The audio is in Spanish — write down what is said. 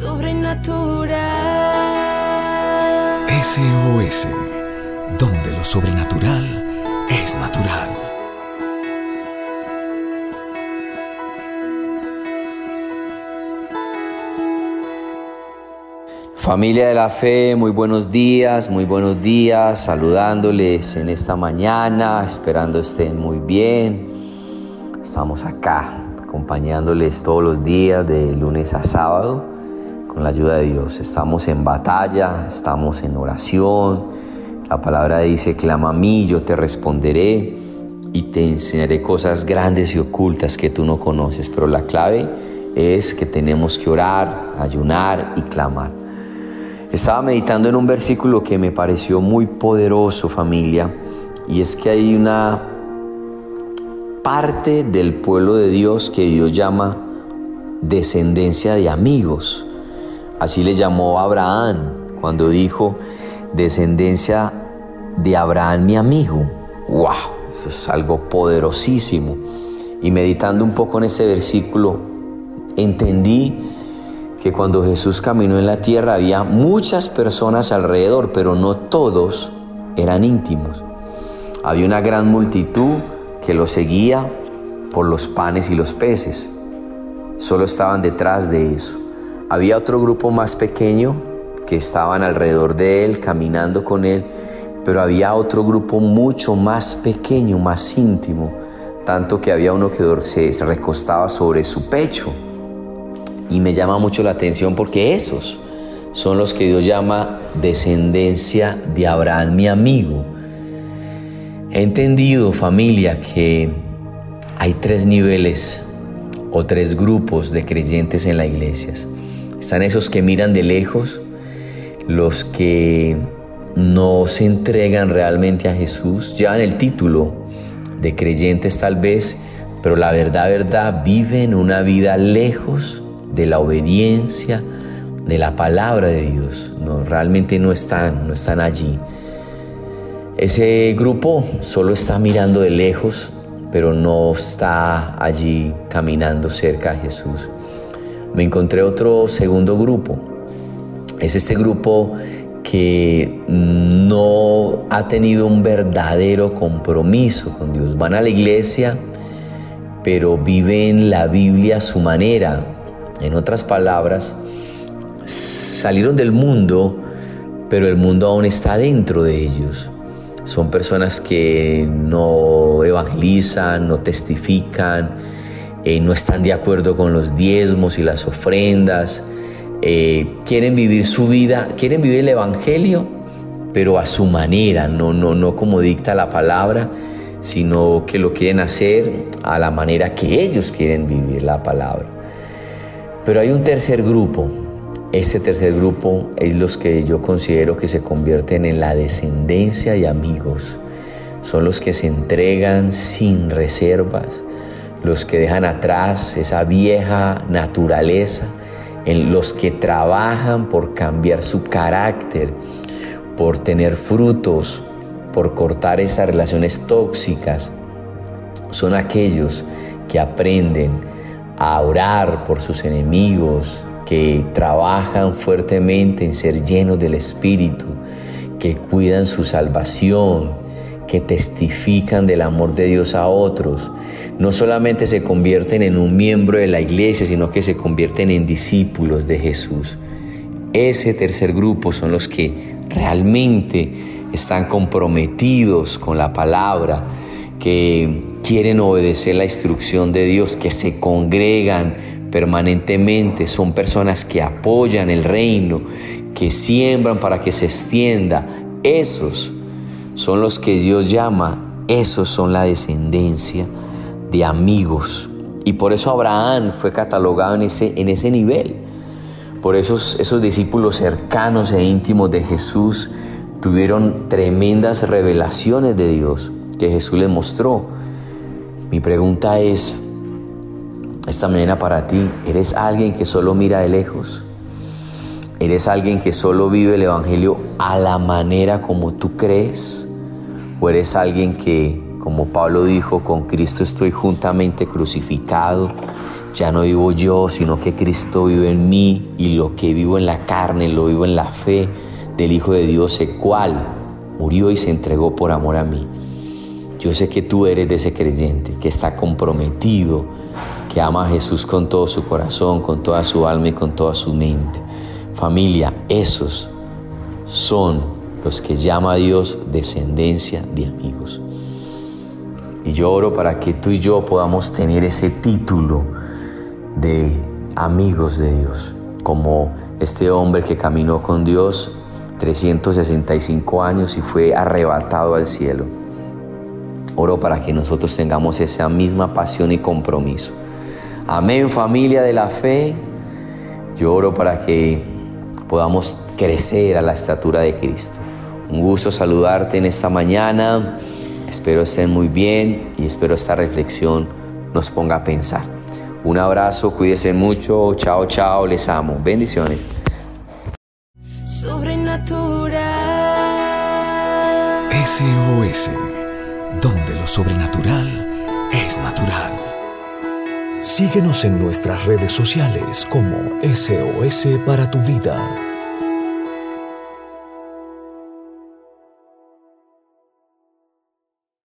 Sobrenatural. SOS, donde lo sobrenatural es natural. Familia de la fe, muy buenos días, muy buenos días, saludándoles en esta mañana, esperando estén muy bien. Estamos acá acompañándoles todos los días de lunes a sábado con la ayuda de Dios. Estamos en batalla, estamos en oración. La palabra dice, clama a mí, yo te responderé y te enseñaré cosas grandes y ocultas que tú no conoces. Pero la clave es que tenemos que orar, ayunar y clamar. Estaba meditando en un versículo que me pareció muy poderoso familia y es que hay una parte del pueblo de Dios que Dios llama descendencia de amigos. Así le llamó Abraham cuando dijo descendencia de Abraham mi amigo. ¡Wow! Eso es algo poderosísimo. Y meditando un poco en ese versículo, entendí que cuando Jesús caminó en la tierra había muchas personas alrededor, pero no todos eran íntimos. Había una gran multitud que lo seguía por los panes y los peces. Solo estaban detrás de eso. Había otro grupo más pequeño que estaban alrededor de él, caminando con él, pero había otro grupo mucho más pequeño, más íntimo, tanto que había uno que se recostaba sobre su pecho y me llama mucho la atención porque esos son los que Dios llama descendencia de Abraham, mi amigo. He entendido, familia, que hay tres niveles o tres grupos de creyentes en la iglesia. Están esos que miran de lejos, los que no se entregan realmente a Jesús, llevan el título de creyentes tal vez, pero la verdad, verdad, viven una vida lejos de la obediencia, de la palabra de Dios. No, realmente no están, no están allí. Ese grupo solo está mirando de lejos, pero no está allí caminando cerca a Jesús. Me encontré otro segundo grupo. Es este grupo que no ha tenido un verdadero compromiso con Dios. Van a la iglesia, pero viven la Biblia a su manera, en otras palabras, salieron del mundo, pero el mundo aún está dentro de ellos. Son personas que no evangelizan, no testifican, eh, no están de acuerdo con los diezmos y las ofrendas, eh, quieren vivir su vida, quieren vivir el Evangelio, pero a su manera, no, no, no como dicta la palabra, sino que lo quieren hacer a la manera que ellos quieren vivir la palabra. Pero hay un tercer grupo. Este tercer grupo es los que yo considero que se convierten en la descendencia y amigos. Son los que se entregan sin reservas, los que dejan atrás esa vieja naturaleza, en los que trabajan por cambiar su carácter, por tener frutos, por cortar esas relaciones tóxicas. Son aquellos que aprenden a orar por sus enemigos, que trabajan fuertemente en ser llenos del Espíritu, que cuidan su salvación, que testifican del amor de Dios a otros. No solamente se convierten en un miembro de la iglesia, sino que se convierten en discípulos de Jesús. Ese tercer grupo son los que realmente están comprometidos con la palabra, que quieren obedecer la instrucción de Dios, que se congregan permanentemente, son personas que apoyan el reino, que siembran para que se extienda. Esos son los que Dios llama, esos son la descendencia de amigos. Y por eso Abraham fue catalogado en ese, en ese nivel. Por eso esos discípulos cercanos e íntimos de Jesús tuvieron tremendas revelaciones de Dios que Jesús les mostró. Mi pregunta es, esta mañana para ti, ¿eres alguien que solo mira de lejos? ¿Eres alguien que solo vive el Evangelio a la manera como tú crees? ¿O eres alguien que, como Pablo dijo, con Cristo estoy juntamente crucificado Ya no vivo yo, sino que Cristo vive en mí y lo que vivo en la carne lo vivo en la fe del Hijo de Dios, el cual murió y se entregó por amor a mí. Yo sé que tú eres de ese creyente que está comprometido, que ama a Jesús con todo su corazón, con toda su alma y con toda su mente. Familia, esos son los que llama a Dios descendencia de amigos. Y yo oro para que tú y yo podamos tener ese título de amigos de Dios, como este hombre que caminó con Dios 365 años y fue arrebatado al cielo. Oro para que nosotros tengamos esa misma pasión y compromiso. Amén familia de la fe. Yo oro para que podamos crecer a la estatura de Cristo. Un gusto saludarte en esta mañana. Espero estén muy bien y espero esta reflexión nos ponga a pensar. Un abrazo, cuídense mucho. Chao, chao, les amo. Bendiciones. Sobrenatural. SOS, donde lo sobrenatural es natural. Síguenos en nuestras redes sociales como SOS para tu vida.